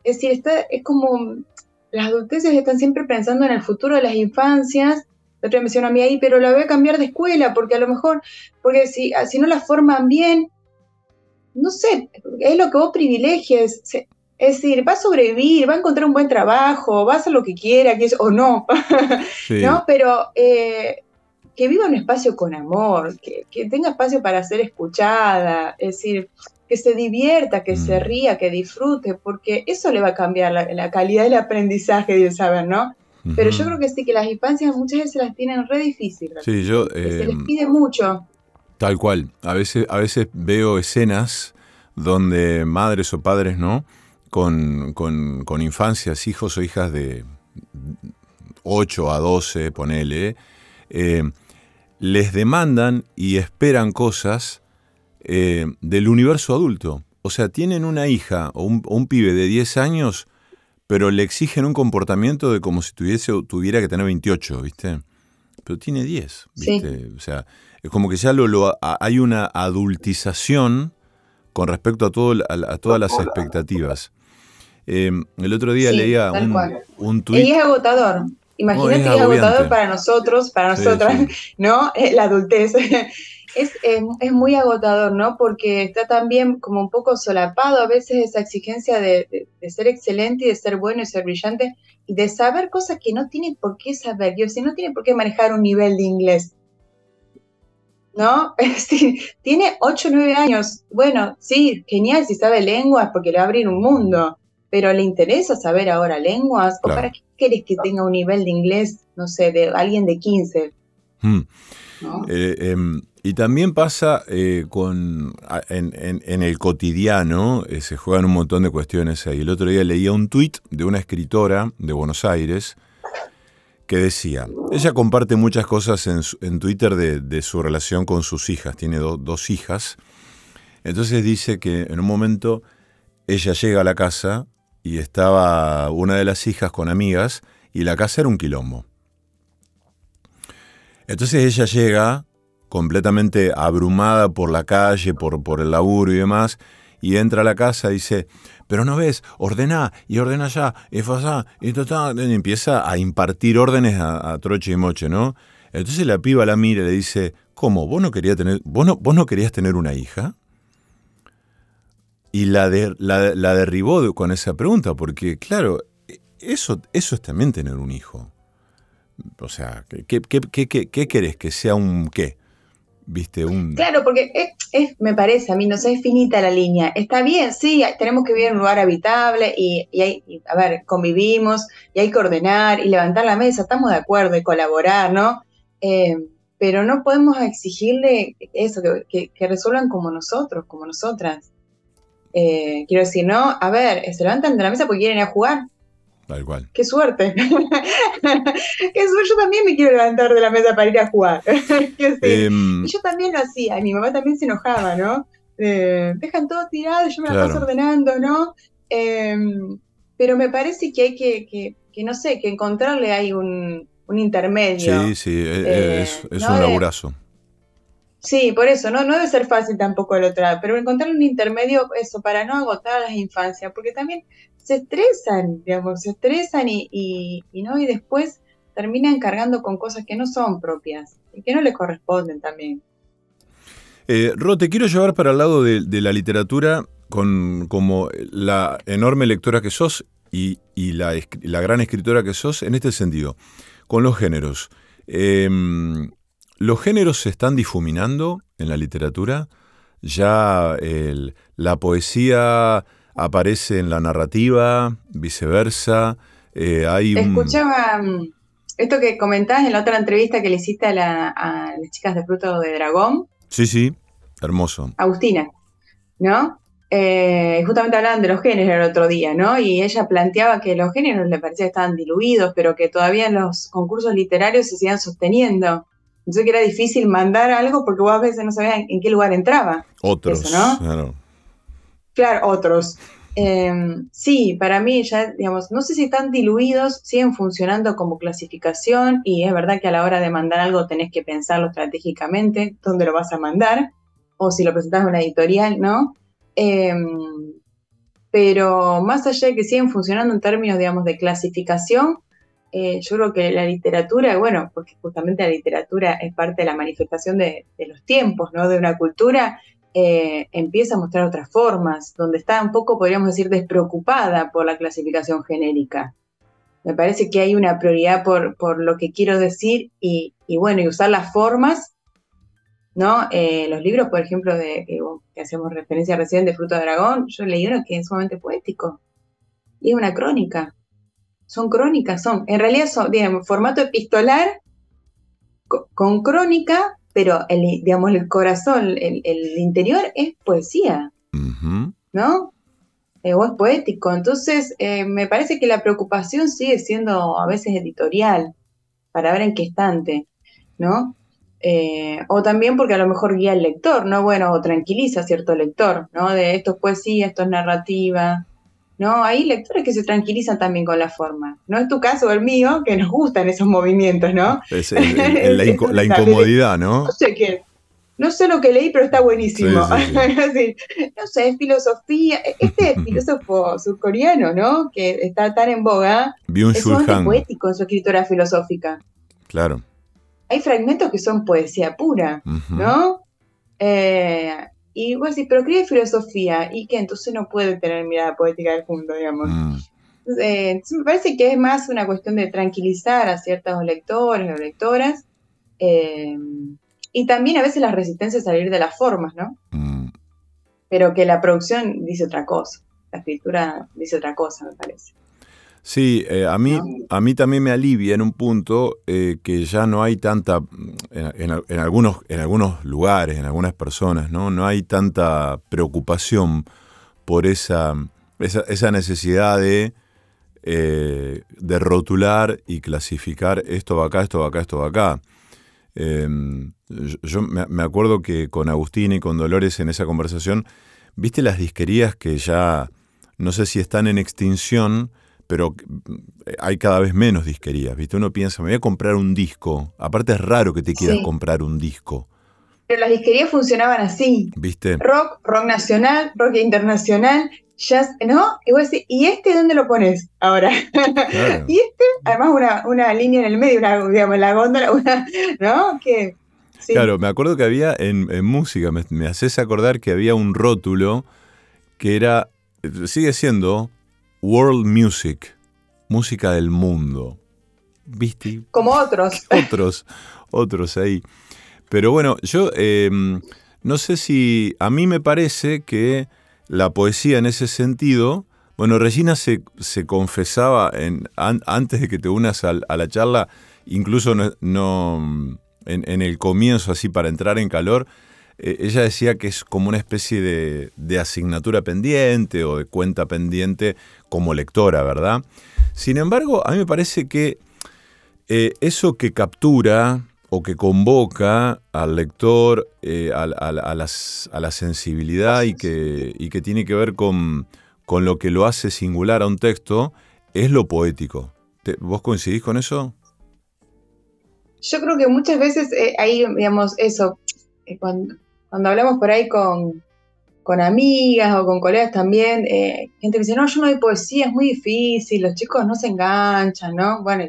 Es decir, está, es como las adulteces están siempre pensando en el futuro de las infancias. La otra me decía una amiga ahí, pero la voy a cambiar de escuela, porque a lo mejor, porque si, si no la forman bien, no sé, es lo que vos privilegies. Es decir, va a sobrevivir, va a encontrar un buen trabajo, va a hacer lo que quiera, que es, o no, sí. ¿no? Pero eh, que viva un espacio con amor, que, que, tenga espacio para ser escuchada, es decir, que se divierta, que mm. se ría, que disfrute, porque eso le va a cambiar la, la calidad del aprendizaje y del saber, ¿no? Pero yo creo que sí, que las infancias muchas veces las tienen re difíciles. Sí, yo... Eh, se les pide mucho. Tal cual. A veces, a veces veo escenas donde madres o padres, ¿no? Con, con, con infancias, hijos o hijas de 8 a 12, ponele, eh, les demandan y esperan cosas eh, del universo adulto. O sea, tienen una hija o un, o un, pibe de 10 años, pero le exigen un comportamiento de como si tuviese, tuviera que tener 28, ¿viste? Pero tiene 10, ¿viste? Sí. O sea, es como que ya lo, lo, hay una adultización con respecto a, todo, a, a todas las expectativas. Eh, el otro día sí, leía un, un tuit. Y es agotador. Imagínate no, es que es agotador para nosotros, para nosotras, sí, sí. ¿no? Eh, la adultez. Es, es, es, muy agotador, ¿no? Porque está también como un poco solapado a veces esa exigencia de, de, de, ser excelente y de ser bueno y ser brillante y de saber cosas que no tiene por qué saber. Yo, si no tiene por qué manejar un nivel de inglés. ¿No? Tiene 8 o 9 años. Bueno, sí, genial si sabe lenguas porque le va a abrir un mundo, pero ¿le interesa saber ahora lenguas? Claro. ¿O para qué querés que tenga un nivel de inglés, no sé, de alguien de 15? Hmm. ¿No? Eh, eh, y también pasa eh, con en, en, en, el cotidiano, eh, se juegan un montón de cuestiones ahí. El otro día leía un tuit de una escritora de Buenos Aires, que decía, ella comparte muchas cosas en, Twitter de, su relación con sus hijas, tiene do, dos hijas, entonces dice que en un momento ella llega a la casa y estaba una de las hijas con amigas y la casa era un quilombo. Entonces ella llega completamente abrumada por la calle, por, por el laburo y demás, y entra a la casa y dice, pero no ves, ordena y ordena ya, y fasá, y, y empieza a impartir órdenes a, troche y moche, ¿no? Entonces la piba la mira y le dice, ¿cómo? ¿Vos no, querías tener, vos no, vos no querías tener una hija? Y la, de, la, la derribó con esa pregunta, porque claro, eso, eso es también tener un hijo. O sea, ¿qué, qué, qué, qué, qué querés? ¿Que sea un qué? Claro porque es, es, me parece a mí no sé es finita la línea. Está bien sí tenemos que vivir en un lugar habitable y, y, hay, a ver convivimos y hay que ordenar y levantar la mesa estamos de acuerdo y colaborar no eh, pero no podemos exigirle eso que, que, que, resuelvan como nosotros como nosotras. Eh, quiero decir no a ver se levantan de la mesa porque quieren ir a jugar Tal cual. ¡Qué suerte! ¡Qué suerte! Yo también me quiero levantar de la mesa para ir a jugar. eh, y yo también lo hacía, mi mamá también se enojaba, ¿no? Eh, dejan todo tirado, yo me claro. la paso ordenando, ¿no? Eh, pero me parece que hay que, que, que, no sé, que encontrarle ahí un, un intermedio. Sí, sí, eh, es, es ¿no? un laburazo. Sí, por eso, ¿no? No debe ser fácil tampoco el otro pero encontrar un intermedio, eso, para no agotar a las infancias, porque también se estresan, digamos, se estresan y, ¿no? y después terminan cargando con cosas que no son propias y que no le corresponden también. Eh, Ro, te quiero llevar para el lado de, la literatura con como la enorme lectora que sos y, la, gran escritora que sos en este sentido, con los géneros. Eh, ¿Los géneros se están difuminando en la literatura? ¿Ya la poesía aparece en la narrativa, viceversa. Eh, hay Escuchaba mm, esto que comentabas en la otra entrevista que le hiciste a, las chicas de Fruto de Dragón. Sí, sí, hermoso. Agustina, ¿no? Eh, justamente hablaban de los géneros el otro día, ¿no? Y ella planteaba que los géneros le parecía que estaban diluidos, pero que todavía en los concursos literarios se siguen sosteniendo. Entonces que era difícil mandar algo porque vos a veces no sabías en qué lugar entraba. Otros, ¿no? Claro. Claro, otros. Em, sí, para mí ya, digamos, no sé si están diluidos, siguen funcionando como clasificación y es verdad que a la hora de mandar algo tenés que pensarlo estratégicamente, dónde lo vas a mandar o si lo presentas en una editorial, ¿no? Em, pero más allá de que siguen funcionando en términos, digamos, de clasificación, eh, yo creo que la literatura, bueno, porque justamente la literatura es parte de la manifestación de, los tiempos, ¿no? De una cultura, eh, empieza a mostrar otras formas, donde está un poco, podríamos decir, despreocupada por la clasificación genérica. Me parece que hay una prioridad por, por lo que quiero decir y, y, bueno, y usar las formas ¿no? Eh, los libros, por ejemplo, de que hacemos referencia recién de Fruto de Dragón, yo leí uno que es sumamente poético. Y es una crónica. Son crónicas, son. En realidad son, digamos, formato epistolar con, crónica, pero el, digamos, el corazón, el, interior es poesía. ¿No? Eh, o es poético. Entonces, eh, me parece que la preocupación sigue siendo a veces editorial, para ver en qué estante, ¿no? Eh, o también porque a lo mejor guía al lector, ¿no? Bueno, o tranquiliza a cierto lector, ¿no? De esto es poesía, esto es narrativa, ¿no? Hay lectores que se tranquilizan también con la forma. No es tu caso o el mío, que nos gustan esos movimientos, ¿no? Es la, incomodidad, ¿no? No sé qué. No sé lo que leí, pero está buenísimo. no sé, es filosofía. Este filósofo surcoreano, ¿no? Que está tan en boga. es un poético en su escritura filosófica. Claro hay fragmentos que son poesía pura, ¿no? Eh, y vos decís, pero escribe filosofía y que entonces no puede tener mirada poética del mundo, digamos. Mm. Eh, entonces me parece que es más una cuestión de tranquilizar a ciertos lectores o lectoras eh, y también a veces la resistencia a salir de las formas, ¿no? Mm. Pero que la producción dice otra cosa, la escritura dice otra cosa, me parece. Sí, eh, a, mí, a mí también me alivia en un punto eh, que ya no hay tanta, en, algunos, en algunos lugares, en algunas personas, ¿no? no hay tanta preocupación por esa, esa, necesidad de, eh, de rotular y clasificar esto va acá, esto va acá, esto va acá. Em, yo me acuerdo que con Agustín y con Dolores en esa conversación, viste las disquerías que ya no sé si están en extinción, pero eh, hay cada vez menos disquerías, ¿viste? Uno piensa, me voy a comprar un disco. Aparte es raro que te quieras comprar un disco. Pero las disquerías funcionaban así. ¿Viste? Rock, rock nacional, rock internacional, jazz, ¿no? Y vos decís, ¿y este dónde lo pones ahora? y este, además una, una, línea en el medio, una, digamos, la góndola, una, ¿no? Que, Claro, me acuerdo que había en, música, me, me haces acordar que había un rótulo que era, sigue siendo World Music, música del mundo. ¿Viste? Como otros. Otros, otros ahí. Pero bueno, yo em, no sé si a mí me parece que la poesía en ese sentido, bueno, Regina se, se confesaba en, antes de que te unas a, la charla, incluso no, en, el comienzo, así para entrar en calor, eh, ella decía que es como una especie de, de, asignatura pendiente o de cuenta pendiente como lectora, ¿verdad? Sin embargo, a mí me parece que eh, eso que captura o que convoca al lector eh, a, la sensibilidad y que, tiene que ver con, lo que lo hace singular a un texto, es lo poético. ¿Vos coincidís con eso? Yo creo que muchas veces ahí, digamos, eso, cuando, cuando hablamos por ahí con, amigas o con colegas también, eh, gente que dice, no, yo no hay poesía, es muy difícil, los chicos no se enganchan, ¿no? Bueno,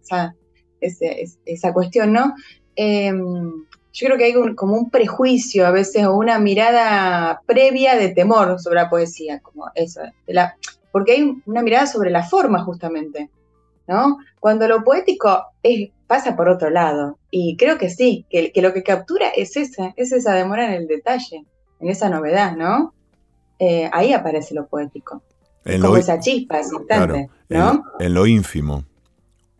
esa, cuestión, ¿no? Em, yo creo que hay como un prejuicio a veces o una mirada previa de temor sobre la poesía, como eso, porque hay una mirada sobre la forma justamente, ¿no? Cuando lo poético es, pasa por otro lado. Y creo que sí, que, lo que captura es esa, es esa demora en el detalle, en esa novedad, ¿no? eh, ahí aparece lo poético. En como lo, esa chispa, ese instante, en, ¿no? en lo ínfimo,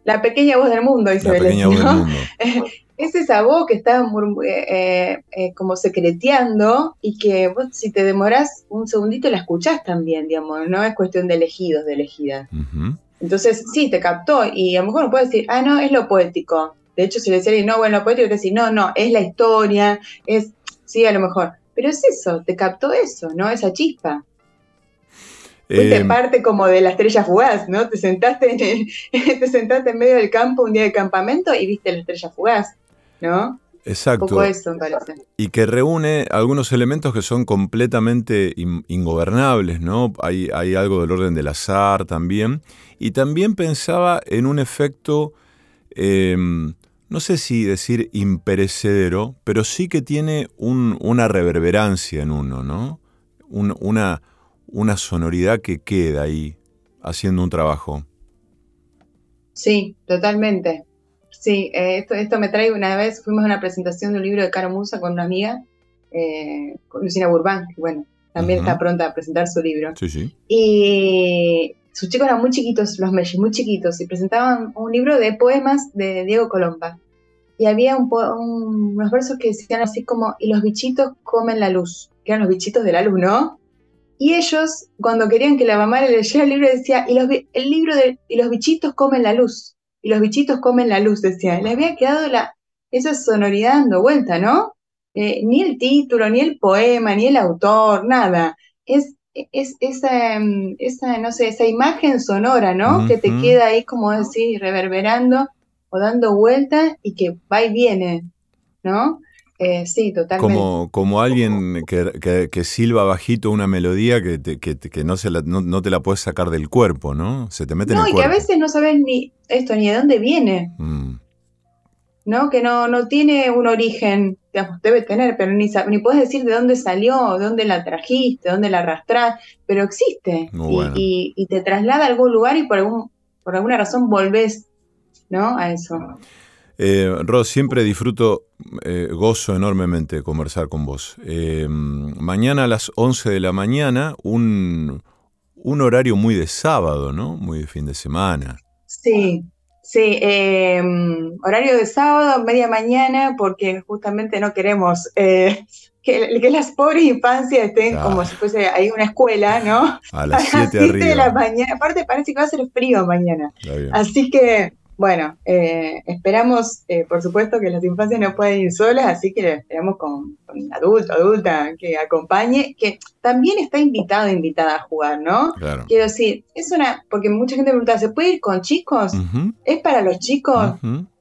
La pequeña voz del mundo, dice la Belén, pequeña voz ¿no? del mundo. Es esa voz que está eh, eh, como secreteando y que vos si te demorás un segundito la escuchás también, digamos, no es cuestión de elegidos, de elegidas. Entonces, sí, te captó y a lo mejor no puedes decir, ah, no, es lo poético. De hecho, si le decía, no, bueno, lo poético, te decís, no, no, es la historia, es, sí, a lo mejor. Pero es eso, te captó eso, ¿no? Esa chispa. Fuiste Eh, parte como de la estrella fugaz, ¿no? Te sentaste, en el- te sentaste en medio del campo un día de campamento y viste la estrella fugaz, ¿no? Un exacto. poco eso, me parece. Y que reúne algunos elementos que son completamente in- ingobernables, ¿no? Hay, hay algo del orden del azar también. Y también pensaba en un efecto, eh, no sé si decir imperecedero, pero sí que tiene un- una reverberancia en uno, ¿no? Un- una, una sonoridad que queda ahí haciendo un trabajo. Sí, totalmente. Sí, eh, esto, esto me trae una vez, fuimos a una presentación de un libro de Caro Musa con una amiga, eh, con Lucina Burbán, que bueno, también está pronta a presentar su libro. Sí, sí. Y sus chicos eran muy chiquitos, los Mellis, muy chiquitos, y presentaban un libro de poemas de Diego Colomba. Y había un un- unos versos que decían así como, y los bichitos comen la luz, que eran los bichitos de la luz, ¿no? Y ellos, cuando querían que la mamá le leyera el libro, decía, y los, el libro y los bichitos comen la luz, y los bichitos comen la luz, decía. Le había quedado la, esa sonoridad dando vuelta, ¿no? Eh, ni el título, ni el poema, ni el autor, nada. Es, es esa, mm, esa, no sé, esa imagen sonora, ¿no? Que te queda ahí, como decir, reverberando o dando vuelta y que va y viene, ¿no? Eh, sí, totalmente. Como, como alguien que, que- que silba bajito una melodía que, te- que, que no, se la- no, no te la puedes sacar del cuerpo, ¿no? Se te mete no, en el y que a cuerpo. veces no sabes ni esto, ni de dónde viene, Mm, ¿no? Que no, no tiene un origen, digamos, debe tener, pero ni, ni puedes decir de dónde salió, de dónde la trajiste, de dónde la arrastrás, pero existe. Y, bueno. y- y te traslada a algún lugar y por, algún, por alguna razón volvés, ¿no? A eso. Eh, Ros, siempre disfruto, eh, gozo enormemente conversar con vos. Eh, mañana a las 11 de la mañana, un, un horario muy de sábado, ¿no? Muy de fin de semana. Sí, sí, eh, horario de sábado, media mañana, porque justamente no queremos eh, que, que las pobres infancias estén como si fuese ahí una escuela, ¿no? A las A 7 arriba. de la mañana. Aparte parece que va a ser frío mañana. Así que, bueno, eh, esperamos, eh, por supuesto, que las infancias no pueden ir solas, así que esperamos con, con adulto, adulta, que acompañe, que también está invitado, invitada a jugar, ¿no? Claro. Quiero decir, es una, porque mucha gente me pregunta, ¿se puede ir con chicos? ¿Es para los chicos?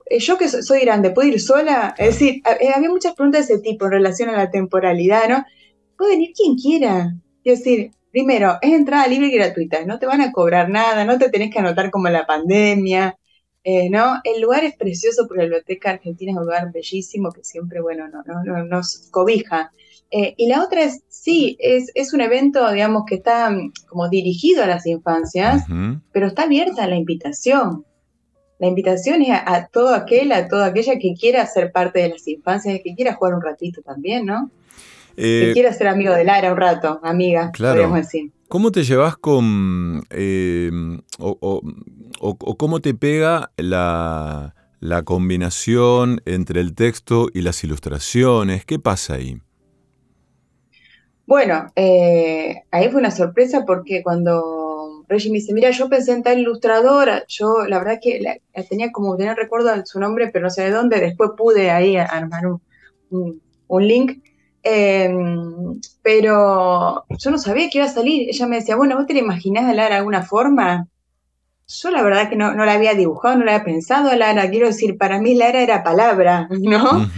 Eh, Yo que so- soy grande, ¿puedo ir sola? Es decir, eh, había muchas preguntas de ese tipo en relación a la temporalidad, ¿no? Puede venir quien quiera. Es decir, primero, es entrada libre y gratuita, no te van a cobrar nada, no te tenés que anotar como la pandemia, eh, ¿no? El lugar es precioso porque la Biblioteca Argentina es un lugar bellísimo que siempre, bueno, no, no, no- nos cobija. Eh, y la otra es, sí, es, es un evento, digamos, que está mm, como dirigido a las infancias, pero está abierta la invitación. La invitación es a, a todo aquel, a toda aquella que quiera ser parte de las infancias, que quiera jugar un ratito también, ¿no? que Eh, quiera ser amigo de Lara un rato, amiga, Claro. podríamos decir. ¿Cómo te llevas con... eh, o, o- o- cómo te pega la, combinación entre el texto y las ilustraciones? ¿Qué pasa ahí? Bueno, eh, ahí fue una sorpresa porque cuando Reggie me dice, mira, yo pensé en tal ilustradora, yo la verdad que la, tenía como, tenía recuerdo su nombre, pero no sé de dónde, después pude ahí armar un, link, Eh, pero yo no sabía que iba a salir, ella me decía, bueno, ¿vos te la imaginás de alguna forma? Yo la verdad que no, no la había dibujado, no la había pensado a Lara, quiero decir, para mí Lara era palabra, ¿no?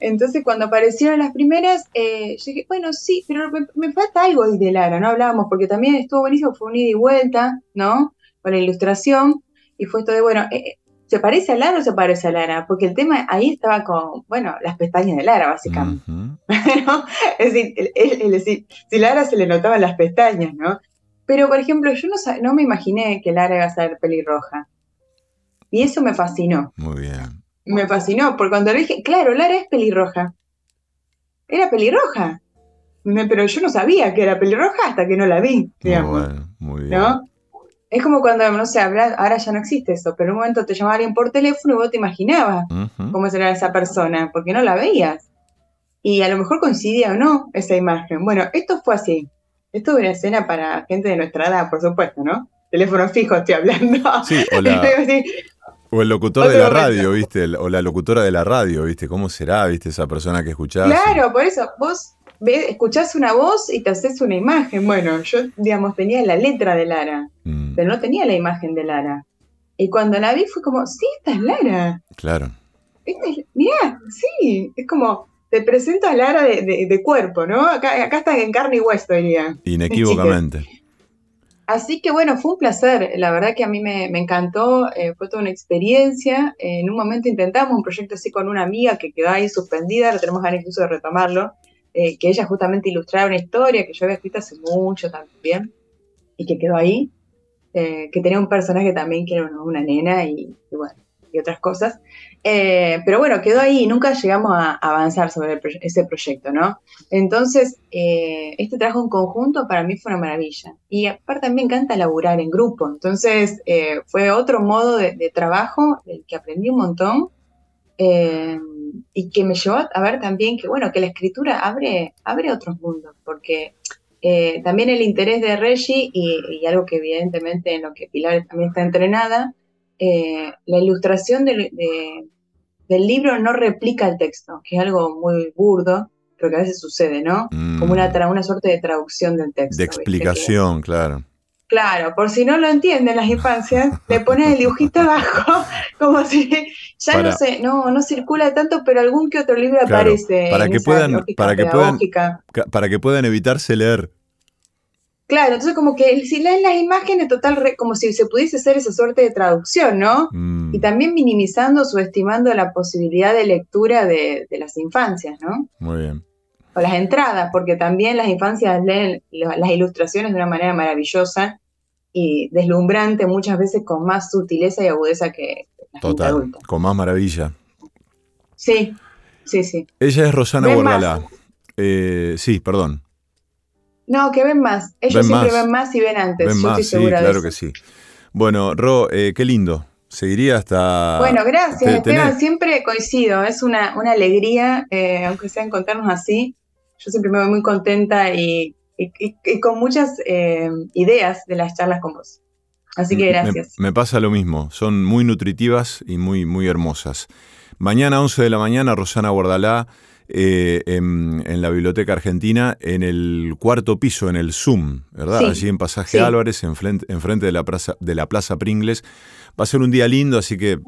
Entonces, cuando aparecieron las primeras, eh, yo dije, bueno, sí, pero me, me falta algo de Lara, ¿no? Hablábamos, porque también estuvo buenísimo, fue un ida y vuelta, ¿no? Con la ilustración, y fue esto de, bueno, eh, ¿se parece a Lara o se parece a Lara? Porque el tema ahí estaba con, bueno, las pestañas de Lara, básicamente. ¿no? Es decir, el- el- el decir, si Lara se le notaban las pestañas, ¿no? Pero, por ejemplo, yo no, no me imaginé que Lara iba a ser pelirroja. Y eso me fascinó. Muy bien. Me fascinó, porque cuando le dije, claro, Lara es pelirroja. Era pelirroja. Pero yo no sabía que era pelirroja hasta que no la vi, Muy digamos. bueno, muy bien. ¿no? Es como cuando, no sé, habla- ahora ya no existe eso, pero en un momento te llamaba alguien por teléfono y vos te imaginabas cómo será esa persona, porque no la veías. Y a lo mejor coincidía o no esa imagen. Bueno, esto fue así. Esto es una escena para gente de nuestra edad, por supuesto, ¿no? Teléfono fijo estoy hablando. Sí, o la- O el locutor de la momento. radio, ¿viste? O la locutora de la radio, ¿viste? ¿Cómo será, viste? Esa persona que escuchás. Claro, por eso, vos ves, escuchás una voz y te haces una imagen. Bueno, yo, digamos, tenía la letra de Lara, Mm, pero no tenía la imagen de Lara. Y cuando la vi fue como, sí, esta es Lara. claro. Esta es- mirá, sí, es como, te presento a Lara de, de- de cuerpo, ¿no? Acá, acá está en carne y hueso, diría. Inequívocamente. Así que bueno, fue un placer. La verdad que a mí me, me encantó, eh, fue toda una experiencia. Eh, en un momento intentamos un proyecto así con una amiga que quedó ahí suspendida, ahora tenemos ganas incluso de retomarlo, eh, que ella justamente ilustraba una historia que yo había escrito hace mucho también y que quedó ahí, eh, que tenía un personaje también que era una, una nena y, y bueno, y otras cosas. Eh, pero bueno, quedó ahí nunca llegamos a avanzar sobre ese proyecto, ¿no? Entonces, eh, este trabajo en conjunto para mí fue una maravilla. Y aparte me encanta laburar en grupo. Entonces, eh, fue otro modo de, trabajo del que aprendí un montón eh, y que me llevó a ver también que, bueno, que la escritura abre, abre otros mundos, porque también el interés de Reggie y algo que evidentemente en lo que Pilar también está entrenada, eh, la ilustración del- de- del libro no replica el texto, que es algo muy burdo, pero que a veces sucede, ¿no? Mm, Como una, tra- una suerte de traducción del texto. de ¿viste? explicación, claro. Claro, por si no lo entienden las infancias, le pones el dibujito abajo, como si ya Para- no sé, no, no circula tanto, pero algún que otro libro Claro, aparece. para en que esa puedan- para que puedan- Para que puedan evitarse leer. Claro, entonces como que si leen las imágenes, total, re- como si se pudiese hacer esa suerte de traducción, ¿no? Mm, Y también minimizando, subestimando la posibilidad de lectura de, de las infancias, ¿no? muy bien. O las entradas, porque también las infancias leen las ilustraciones de una manera maravillosa y deslumbrante, muchas veces con más sutileza y agudeza que la gente Total. adulta. Con más maravilla. Sí, sí, sí. Ella es Rosana Ven Bordalá. Eh, sí, perdón. No, que ven más. Ellos Ven siempre más. ven más y ven antes. Ven Yo más, estoy sí, segura de claro eso. que sí. Bueno, Ro, eh, qué lindo. Seguiría hasta. Bueno, gracias, te- Esteban. tenés- Siempre coincido. Es una, una alegría, eh, aunque sea encontrarnos así. Yo siempre me voy muy contenta y, y- y- y con muchas eh, ideas de las charlas con vos. Así que gracias. Me, pasa lo mismo. Son muy nutritivas y muy, muy hermosas. Mañana, 11 de la mañana, Rosana Bordalá eh, en, en la Biblioteca Argentina, en el cuarto piso, en el Zoom, ¿verdad? Sí, Allí en Pasaje sí. Álvarez, enfrente, enfrente de, la plaza, de la Plaza Pringles. Va a ser un día lindo, así que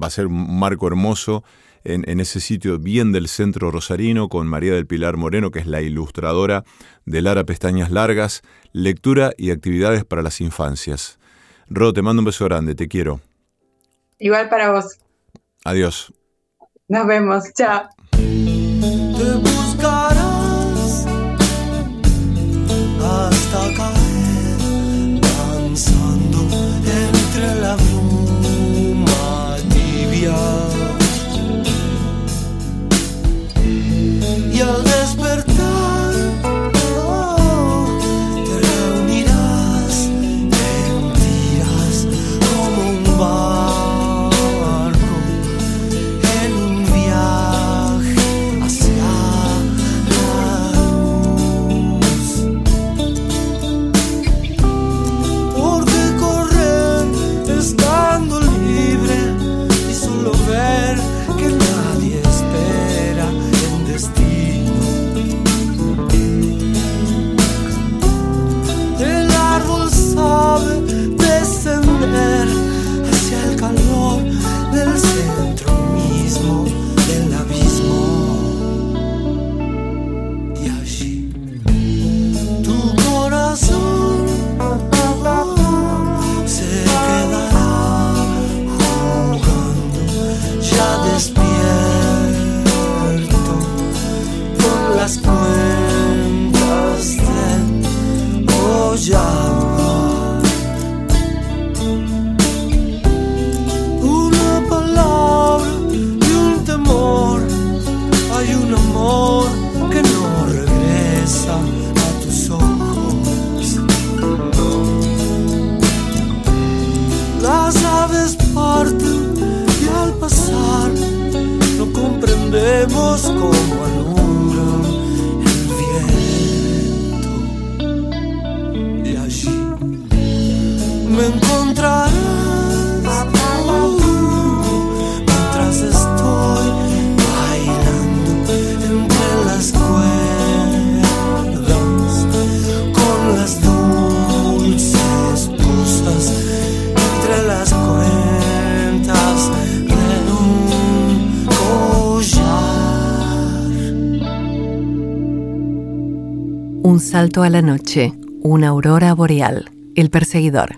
va a ser un marco hermoso en, en ese sitio bien del centro rosarino con María del Pilar Moreno, que es la ilustradora de Lara Pestañas Largas, lectura y actividades para las infancias. Ro, te mando un beso grande, te quiero. Igual para vos. Adiós. Nos vemos. Chao. Hasta caer Un salto a la noche, una aurora boreal, el perseguidor.